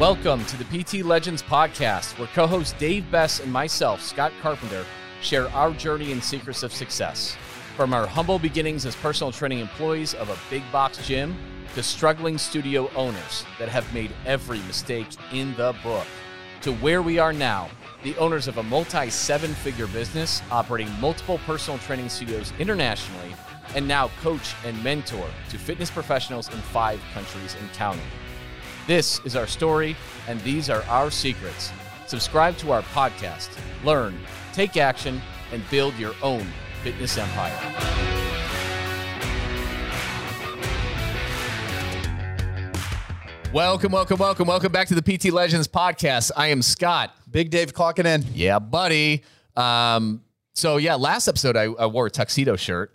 Welcome to the PT Legends podcast, where co host Dave Bess and myself, Scott Carpenter, share our journey and secrets of success. From our humble beginnings as personal training employees of a big box gym to struggling studio owners that have made every mistake in the book, to where we are now, the owners of a multi seven figure business operating multiple personal training studios internationally, and now coach and mentor to fitness professionals in five countries and counting. This is our story, and these are our secrets. Subscribe to our podcast, learn, take action, and build your own fitness empire. Welcome, welcome, welcome, welcome back to the PT Legends podcast. I am Scott. Big Dave clocking in. Yeah, buddy. Um, so yeah, last episode I, I wore a tuxedo shirt,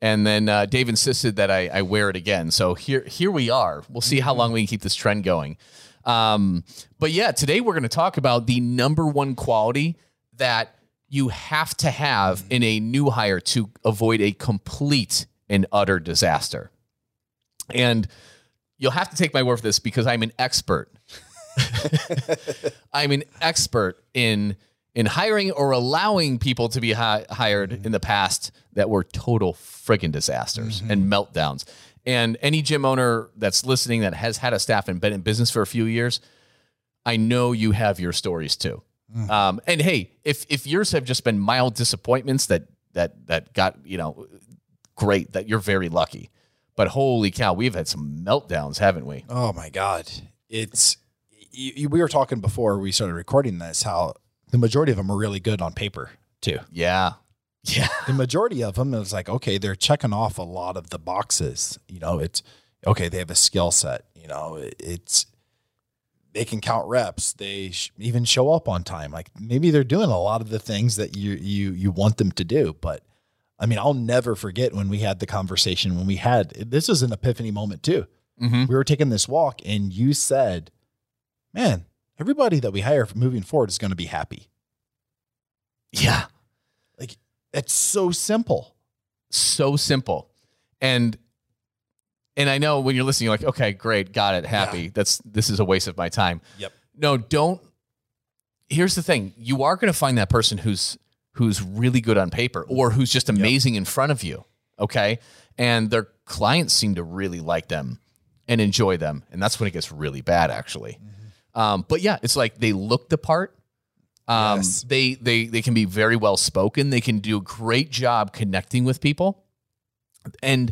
and then uh, Dave insisted that I, I wear it again. So here, here we are. We'll see how long we can keep this trend going. Um, but yeah, today we're going to talk about the number one quality that you have to have in a new hire to avoid a complete and utter disaster. And you'll have to take my word for this because I'm an expert. I'm an expert in in hiring or allowing people to be hi- hired mm-hmm. in the past that were total friggin' disasters mm-hmm. and meltdowns. And any gym owner that's listening that has had a staff and been in business for a few years, I know you have your stories too. Mm. Um, and hey, if if yours have just been mild disappointments that that that got you know great, that you're very lucky. But holy cow, we've had some meltdowns, haven't we? Oh my God. It's, you, you- we were talking before we started recording this how the majority of them are really good on paper too. Yeah, yeah, The majority of them is like, okay, they're checking off a lot of the boxes. You know, it's okay, they have a skill set. You know, it- it's, they can count reps. They sh- even show up on time. Like maybe they're doing a lot of the things that you you you want them to do. But I mean, I'll never forget when we had the conversation when we had this was an epiphany moment too. hmm we were taking this walk and you said, man, everybody that we hire moving forward is going to be happy. yeah. Like it's so simple. so simple and and i know when you're listening you're like okay great got it happy Yeah. that's this is a waste of my time Yep. no don't here's the thing you are going to find that person who's who's really good on paper or who's just amazing in front of you okay and their clients seem to really like them and enjoy them and that's when it gets really bad actually mm-hmm. Um, but yeah it's like they look the part um, Yes. they they they can be very well spoken. They can do a great job connecting with people, and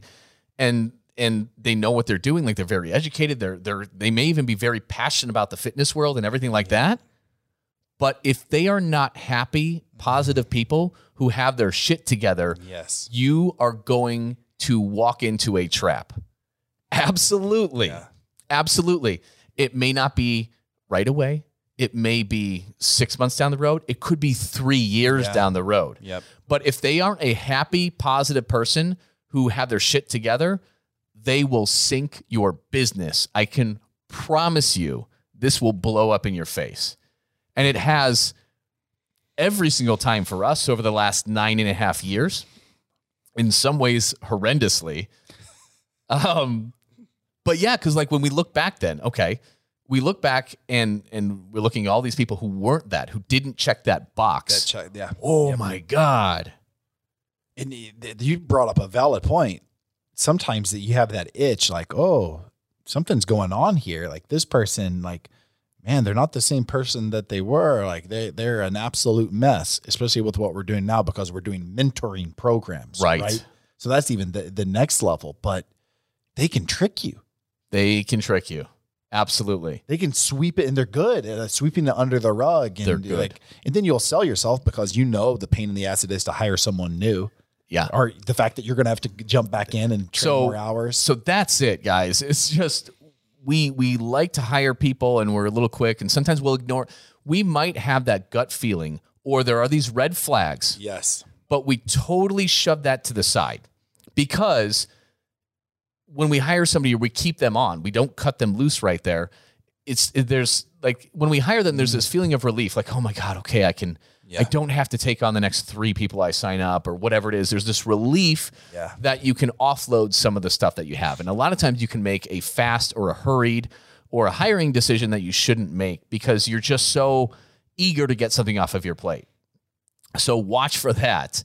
and and they know what they're doing. Like they're very educated. They're they're they may even be very passionate about the fitness world and everything like that. But if they are not happy, positive people who have their shit together, Yes. you are going to walk into a trap. Absolutely. Yeah. Absolutely. It may not be right away. It may be six months down the road. It could be three years Yeah. down the road. Yep. But if they aren't a happy, positive person who have their shit together, they will sink your business. I can promise you this will blow up in your face. And it has every single time for us over the last nine and a half years, in some ways horrendously. Um, but yeah, because like when we look back then, okay, we look back and and we're looking at all these people who weren't that, who didn't check that box. That check, yeah. oh my God. And you brought up a valid point. Sometimes that you have that itch, like, oh, something's going on here. Like this person, like, man, they're not the same person that they were. Like they they're an absolute mess, especially with what we're doing now because we're doing mentoring programs. Right. So that's even the, the next level. But they can trick you. They can trick you. Absolutely. They can sweep it, and they're good at uh, sweeping it under the rug. And They're good. Like, and then you'll sell yourself because you know the pain in the ass it is to hire someone new, Yeah. or the fact that you're going to have to jump back in and train So- more hours. So that's it, guys. It's just we we like to hire people and we're a little quick and sometimes we'll ignore we might have that gut feeling or there are these red flags, Yes. but we totally shove that to the side because when we hire somebody we keep them on. We don't cut them loose right there. It's there's like when we hire them there's this feeling of relief like oh my god, okay, I can Yeah. I don't have to take on the next three people I sign up or whatever it is. There's this relief Yeah. that you can offload some of the stuff that you have. And a lot of times you can make a fast or a hurried or a hiring decision that you shouldn't make because you're just so eager to get something off of your plate. So watch for that.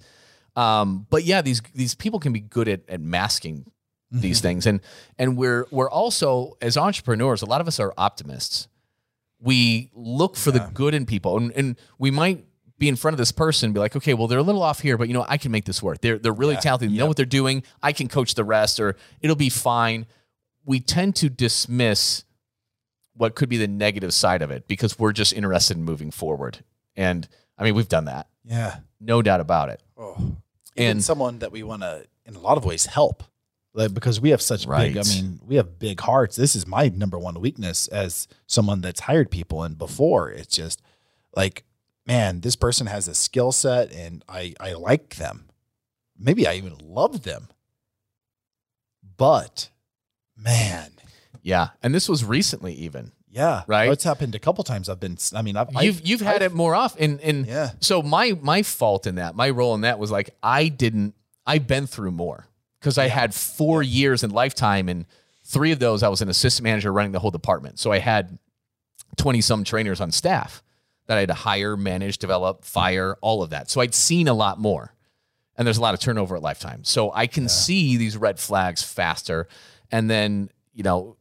Um, but yeah, these these people can be good at, at masking these Mm-hmm. things, and and we're we're also as entrepreneurs, a lot of us are optimists. We look for the good in people, and, and we might be in front of this person and be like, okay, well, they're a little off here, but you know, I can make this work. They're they're really Yeah. talented, they know what they're doing. I can coach the rest, or it'll be fine. We tend to dismiss what could be the negative side of it because we're just interested in moving forward. And I mean, we've done that, Yeah. no doubt about it. Oh. And- And someone that we want to, in a lot of ways, help. Like, because we have such big, I mean, we have big hearts. This is my number one weakness as someone that's hired people. And before, it's just like, man, this person has a skill set and I, I like them. Maybe I even love them. But man, Yeah, and this was recently even. yeah. Right. It's happened a couple times. I've been, I mean, I've, You've I've- you've had I've- it more often. And, and Yeah. so my my fault in that, my role in that was like I didn't. I've been through more because I had four years in Life Time, and three of those I was an assistant manager running the whole department. So I had twenty some trainers on staff that I had to hire, manage, develop, fire, all of that. So I'd seen a lot more, and there's a lot of turnover at Life Time. So I can see these red flags faster, and then you know,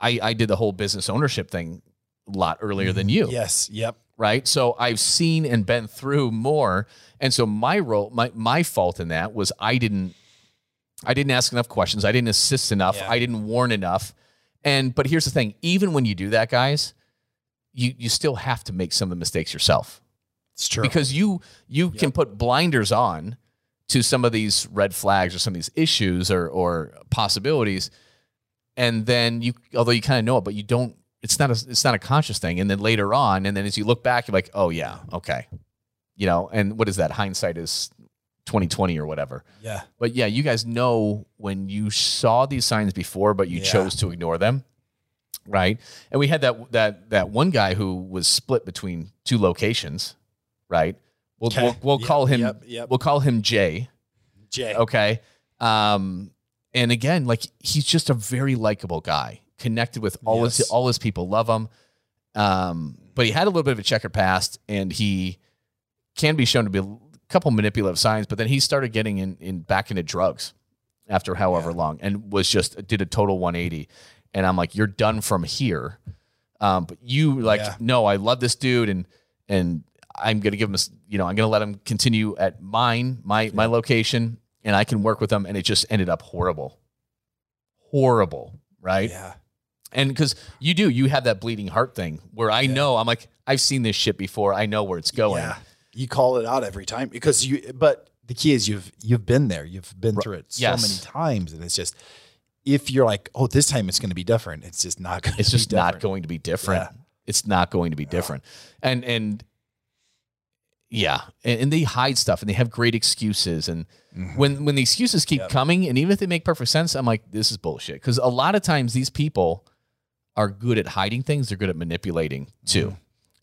I I did the whole business ownership thing a lot earlier than mm-hmm. you Yes. Yep. right? So I've seen and been through more, and so my role, my my fault in that was I didn't, I didn't ask enough questions, I didn't assist enough, Yeah. I didn't warn enough, and but here's the thing: even when you do that, guys, you you still have to make some of the mistakes yourself. It's true. because you you can put blinders on to some of these red flags or some of these issues or or possibilities. And then you although you kind of know it but you don't it's not a it's not a conscious thing. And then later on and then as you look back you're like oh yeah okay. You know and what is that? Hindsight is 2020 or whatever yeah. but yeah you guys know when you saw these signs before but you Yeah. chose to ignore them right and we had that that that one guy who was split between two locations right we'll Okay. we'll, we'll Yep, call him yep, yep. we'll call him Jay Jay. okay um and again like he's just a very likable guy connected with all his all his people love him um but he had a little bit of a checkered past and he can be shown to be couple manipulative signs but then he started getting in, in back into drugs after however Yeah. long and was just did a total 180 and i'm like you're done from here um but you like Yeah. no i love this dude and and i'm gonna give him a you know i'm gonna let him continue at mine my my location and i can work with him and it just ended up horrible horrible right Yeah. and because you do, you have that bleeding heart thing where I know I'm like, I've seen this shit before. I know where it's going. Yeah. You call it out every time because you but the key is you've you've been there. You've been through it so Yes. many times. And it's just if you're like, oh, this time it's gonna be different, it's just not gonna It's be just not different. going to be different. Yeah. It's not going to be different. And and yeah, and, and they hide stuff and they have great excuses. And mm-hmm. when when the excuses keep Yep. coming, and even if they make perfect sense, I'm like, this is bullshit. Because a lot of times these people are good at hiding things. They're good at manipulating too. Mm-hmm.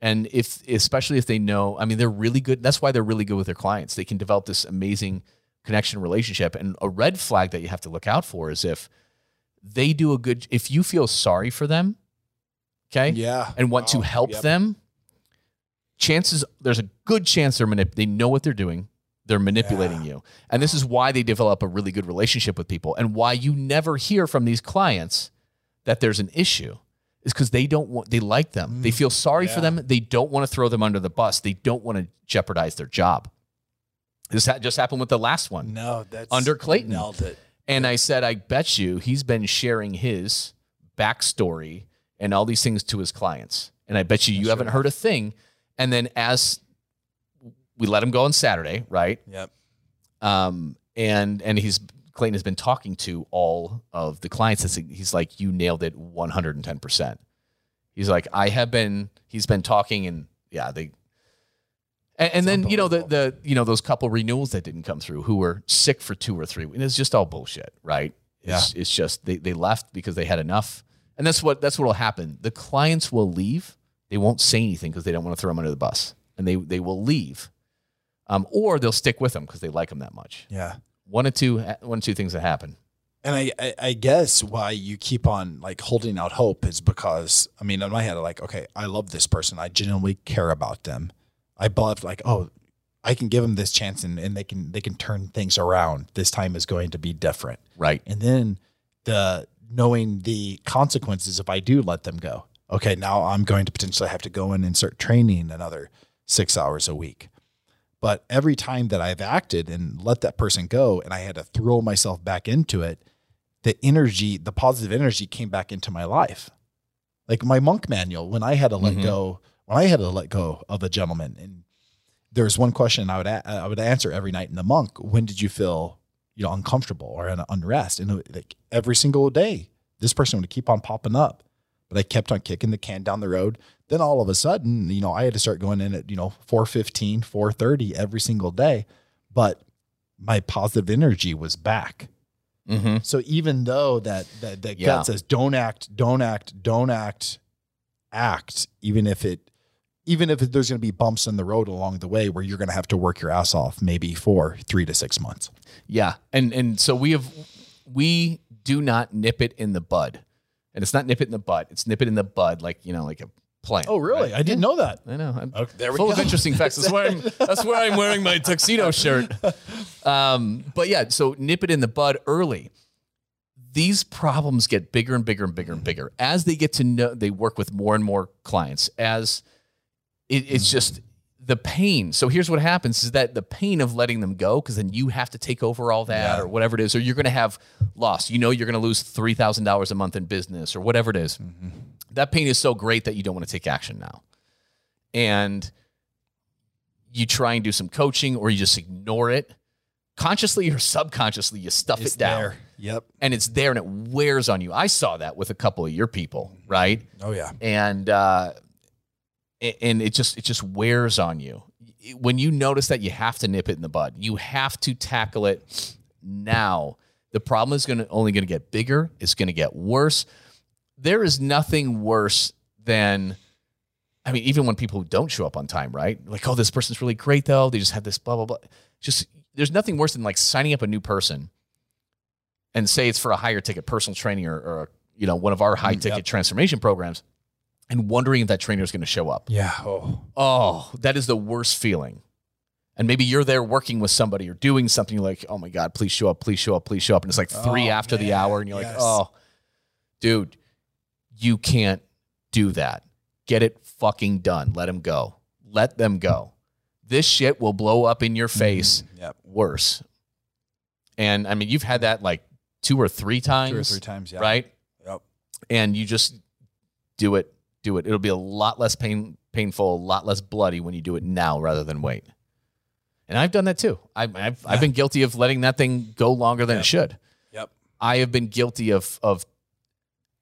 And if especially if they know, I mean, they're really good. That's why they're really good with their clients. They can develop this amazing connection relationship. And a red flag that you have to look out for is if they do a good if you feel sorry for them, okay? Yeah. and want to help Yep. them, chances there's a good chance they're manip- they know what they're doing. They're manipulating you. And this is why they develop a really good relationship with people and why you never hear from these clients that there's an issue is because they don't want they like them. They feel sorry for Mm. them. They don't want to throw them under the bus. They don't want to jeopardize their job. This ha- just happened with the last one. No, that's Under Clayton. Nailed it. And I said, I bet you he's been sharing his backstory and all these things to his clients. And I bet you you sure haven't heard a thing. And then as we let him go on Saturday, right? Yep. Um, and and he's Clayton has been talking to all of the clients. He's like, you nailed it 110 percent. He's like, I have been. He's been talking, and yeah, they. And, and then you know the the you know those couple renewals that didn't come through who were sick for two or three. And it's just all bullshit, right? It's, it's just they they left because they had enough, and that's what that's what will happen. The clients will leave. They won't say anything because they don't want to throw them under the bus, and they they will leave, um, or they'll stick with them because they like them that much Yeah. One or two one or two things that happen. And I, I, I guess why you keep on like holding out hope is because I mean in my head I'm like okay I love this person. I genuinely care about them. I believe like oh I can give them this chance and, and they can they can turn things around. This time is going to be different. Right. and then the knowing the consequences if I do let them go. Okay now I'm going to potentially have to go in and start training another six hours a week but every time that I've acted and let that person go and I had to throw myself back into it, the energy, the positive energy came back into my life. Like my monk manual, when I had to let Mhm. go, when I had to let go of a gentleman, and there was one question I would a- I would answer every night in the monk: When did you feel you know uncomfortable or an unrest? And like every single day, this person would keep on popping up, but I kept on kicking the can down the road. Then all of a sudden, you know, I had to start going in at, you know, 415, 430 every single day. But my positive energy was back. Mm-hmm. So even though that that, that Yeah. gut says don't act, don't act, don't act, act, even if it even if there's going to be bumps in the road along the way where you're going to have to work your ass off maybe for three to six months. Yeah, and and so we have we do not nip it in the bud, and it's not nip it in the butt. It's nip it in the bud, like you know, like a plant. Oh, really? Right? I didn't know that. I know. I'm Okay, there we full of interesting facts. That's why I'm that's why I'm wearing my tuxedo shirt. Um, but yeah, so nip it in the bud early. These problems get bigger and bigger and bigger and bigger as they get to know. They work with more and more clients. As it, it's just the pain. So here's what happens: is that the pain of letting them go, because then you have to take over all that Yeah. or whatever it is, or you're going to have loss. You know, you're going to lose three thousand dollars a month in business or whatever it is. That pain is so great that you don't want to take action now, and you try and do some coaching or you just ignore it consciously or subconsciously you stuff It's it down there. Yep. and it's there and it wears on you i saw that with a couple of your people right Oh yeah. and uh and it just it just wears on you when you notice that you have to nip it in the bud you have to tackle it now the problem is going to only going to get bigger it's going to get worse there is nothing worse than I mean, even when people don't show up on time, right? Like, oh, this person's really great though. They just had this blah blah blah. Just there's nothing worse than like signing up a new person and say it's for a higher ticket personal training or, or you know one of our high mm, ticket yep. transformation programs, and wondering if that trainer is going to show up. Yeah. Oh. Oh, that is the worst feeling. And maybe you're there working with somebody or doing something you're like, oh my God, please show up, please show up, please show up. And it's like three Oh, after the hour, and you're like, oh, dude, you can't do that. Get it fucking done. Let them go. Let them go. This shit will blow up in your mm-hmm. face Yep. worse. And I mean, you've had that like two or three times, Two or three times. Yeah. right? Yep. and you just do it do it it'll be a lot less pain painful a lot less bloody when you do it now rather than wait and i've done that too i've, I've, I've been guilty of letting that thing go longer than Yep. it should Yep. i have been guilty of of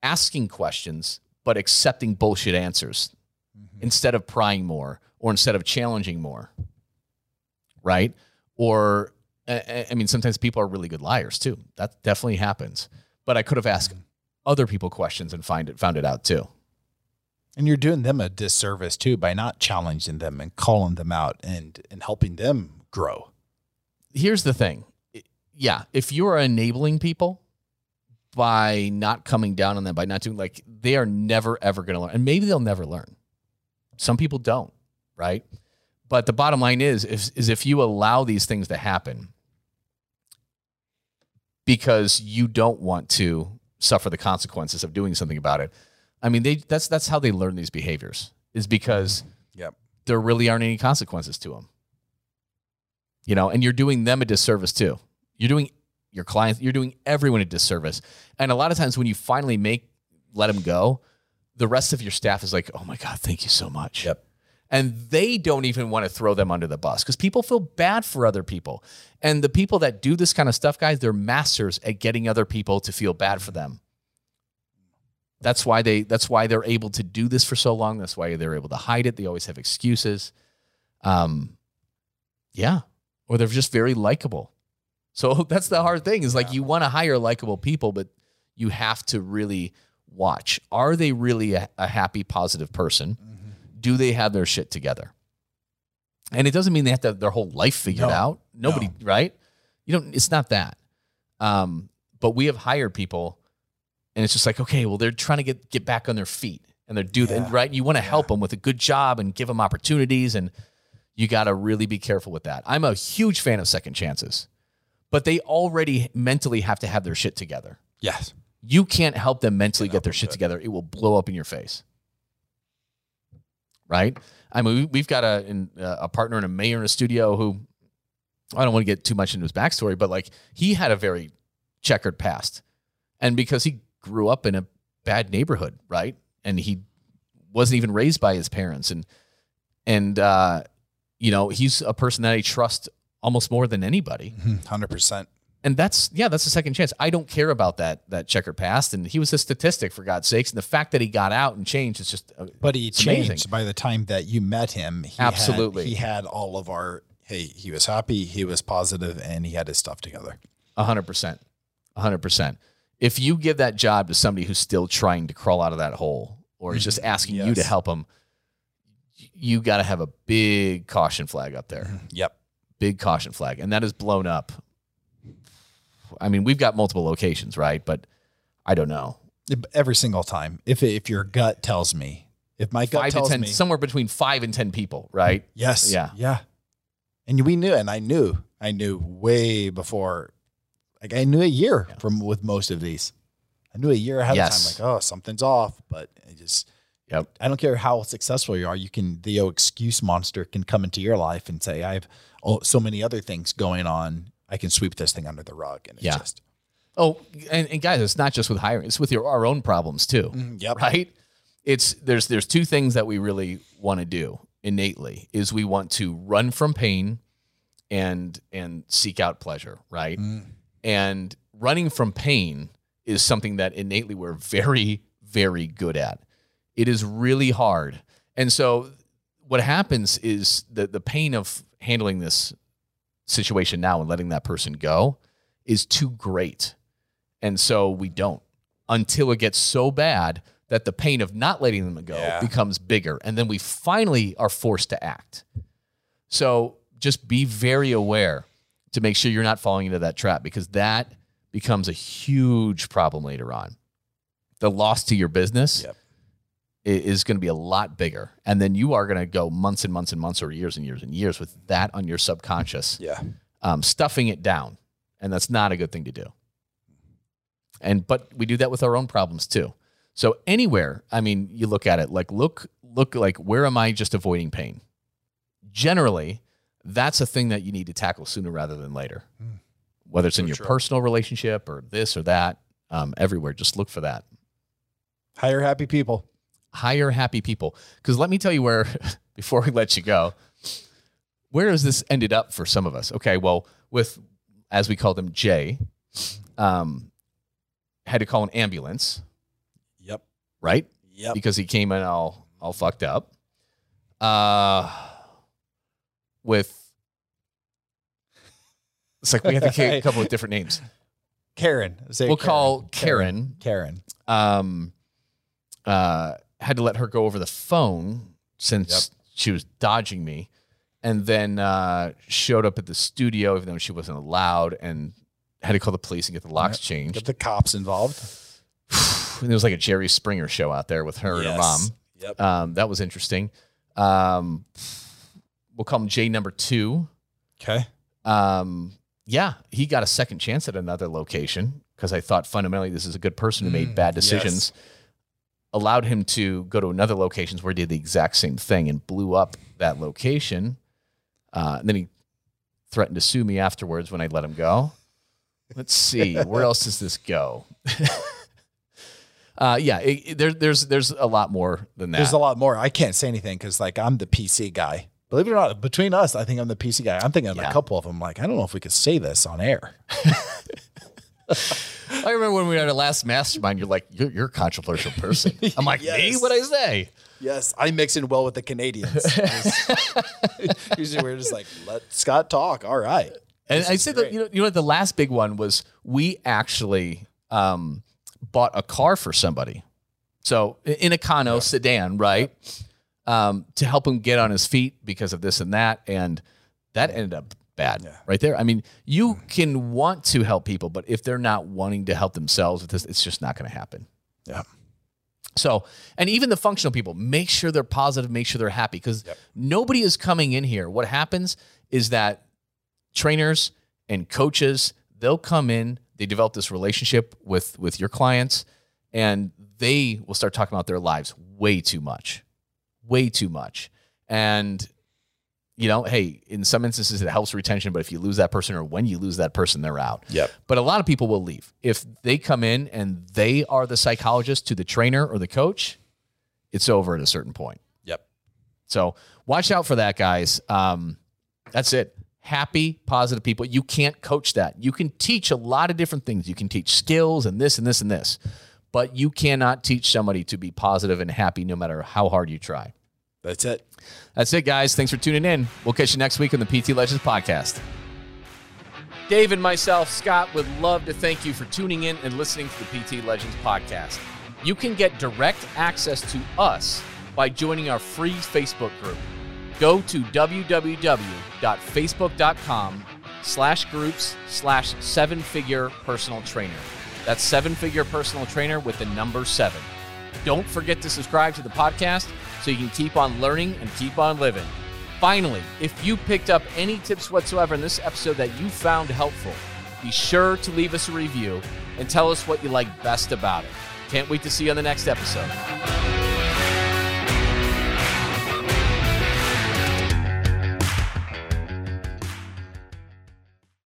asking questions but accepting bullshit answers Mm-hmm. instead of prying more or instead of challenging more right or I- mean, sometimes people are really good liars too. That definitely happens. But I could have asked other people questions and find it found it out too. And you're doing them a disservice too by not challenging them and calling them out and and helping them grow. Here's the thing. Yeah, if you're enabling people by not coming down on them, by not doing like they are never ever going to learn, and maybe they'll never learn. Some people don't, right? But the bottom line is, is, is if you allow these things to happen because you don't want to suffer the consequences of doing something about it. I mean, they that's that's how they learn these behaviors is because mm-hmm. Yep. there really aren't any consequences to them. You know, and you're doing them a disservice too. You're doing your clients, you're doing everyone a disservice. And a lot of times when you finally make let them go, the rest of your staff is like, "Oh my god, thank you so much." Yep. And they don't even want to throw them under the bus because people feel bad for other people. And the people that do this kind of stuff, guys, they're masters at getting other people to feel bad for them. That's why they that's why they're able to do this for so long. That's why they're able to hide it. They always have excuses. Um yeah. Or they're just very likable. So that's the hard thing is like you want to hire likable people, but you have to really watch. Are they really a, a happy, positive person? Do they have their shit together? And it doesn't mean they have to have their whole life figured No. out. Nobody, No. right? You don't. It's not that. Um, but we have hired people, and it's just like, okay, well, they're trying to get get back on their feet, and they're do Yeah. right. You want to help them with a good job and give them opportunities, and you got to really be careful with that. I'm a huge fan of second chances, but they already mentally have to have their shit together. Yes. You can't help them mentally get their shit together. It will blow up in your face. Right? I mean, we- we've got a in, uh, a partner and a mayor in a studio who I don't want to get too much into his backstory, but like he had a very checkered past, and because he grew up in a bad neighborhood, right, and he wasn't even raised by his parents, and and uh, you know he's a person that I trust almost more than anybody Hundred percent. and that's yeah that's a second chance i don't care about that that checkered past and he was a statistic for god's sakes and the fact that he got out and changed is just uh, But he It's amazing. changed by the time that you met him. He Absolutely. Had, he had all of our. Hey, he was happy. He was positive, and he had his stuff together. 100% 100% if you give that job to somebody who's still trying to crawl out of that hole or is just mm-hmm. asking you to help them you got to have a big caution flag up there. Mm-hmm. Yep. big caution flag and that is blown up. I mean we've got multiple locations right? But i don't know. Every single time, if if your gut tells me, if my gut five to tells ten me, somewhere between five and ten people right? Yes, Yeah. yeah, and we knew, and I knew, I knew way before, like I knew a year from with most of these. I knew a year ahead Yes. of time, like oh something's off, but I just yep I don't care how successful you are. You can the excuse monster can come into your life and say I have oh, so many other things going on. I can sweep this thing under the rug, and it's Yeah. just Oh, and, and guys, it's not just with hiring; it's with your our own problems too, mm-hmm, yep, right? It's there's there's two things that we really want to do innately is we want to run from pain and and seek out pleasure, right? Mm. And running from pain is something that innately we're very very good at. It is really hard, and so what happens is the the pain of handling this situation now and letting that person go is too great. And so we don't until it gets so bad that the pain of not letting them go Yeah. becomes bigger. And then we finally are forced to act. So just be very aware to make sure you're not falling into that trap because that becomes a huge problem later on. The loss to your business Yep. is going to be a lot bigger. And then you are going to go months and months and months or years and years and years with that on your subconscious yeah, um, stuffing it down, and that's not a good thing to do. And but we do that with our own problems too. So anywhere, I mean, you look at it like look look like where am I just avoiding pain? Generally, that's a thing that you need to tackle sooner rather than later. Hmm. Whether it's in your true. personal relationship or this or that, um, everywhere, just look for that. hire happy people. Hire happy people. Because let me tell you where, before we let you go, where has this ended up for some of us? Okay, well, with as we call them Jay, um, had to call an ambulance, Yep, right? yep. Because he came in all all fucked up. Uh, with it's like we have to get a couple of different names. Karen. We'll Karen. call Karen. Karen. um, uh, had to let her go over the phone since she was dodging me, and then uh, showed up at the studio even though she wasn't allowed, and had to call the police and get the locks Get changed. Get the cops involved. And there was like a Jerry Springer show out there with her and her mom. Yep. Um, that was interesting. Um, we'll call him J number two. Okay. Um, yeah, he got a second chance at another location because I thought fundamentally this is a good person who made Mm, bad decisions. Allowed him to go to another locations where he did the exact same thing and blew up that location. Uh, and then he threatened to sue me afterwards when I let him go. Let's see, where else does this go? uh, yeah, it, it- there, there's there's a lot more than that. There's a lot more. I can't say anything because like I'm the PC guy. Believe it or not, between us, I think I'm the PC guy. I'm thinking of Yeah. a couple of them. Like I don't know if we could say this on air. I remember when we were at our last mastermind, you're like, you're, you're a controversial person. I'm like, me? Yes. What I say? Yes, I mix in well with the Canadians. Usually we're just like let Scott talk. All right. And I said that you know, you know the last big one was we actually um, bought a car for somebody. So in a Kano sedan, right? Um, to help him get on his feet because of this and that. And that ended up bad Yeah. right there. I mean, you can want to help people, but if they're not wanting to help themselves with this, it's just not going to happen. Yeah. So, and even the functional people, make sure they're positive, make sure they're happy because Yep. nobody is coming in here. What happens is that trainers and coaches, they'll come in, they develop this relationship with with your clients and they will start talking about their lives way too much. Way too much. And you know, hey, in some instances it helps retention, but if you lose that person or when you lose that person, they're out. Yep. But a lot of people will leave. If they come in and they are the psychologist to the trainer or the coach, it's over at a certain point. Yep. So watch out for that, guys. Um, that's it. Happy, positive people. You can't coach that. You can teach a lot of different things. You can teach skills and this and this and this, but you cannot teach somebody to be positive and happy no matter how hard you try. That's it. That's it, guys. Thanks for tuning in. We'll catch you next week on the PT Legends podcast. Dave and myself, Scott, would love to thank you for tuning in and listening to the PT Legends podcast. You can get direct access to us by joining our free Facebook group. Go to www.facebook.com slash groups slash seven figure personal trainer. That's seven figure personal trainer with the number seven. Don't forget to subscribe to the podcast so you can keep on learning and keep on living. Finally, if you picked up any tips whatsoever in this episode that you found helpful, be sure to leave us a review and tell us what you like best about it. Can't wait to see you on the next episode.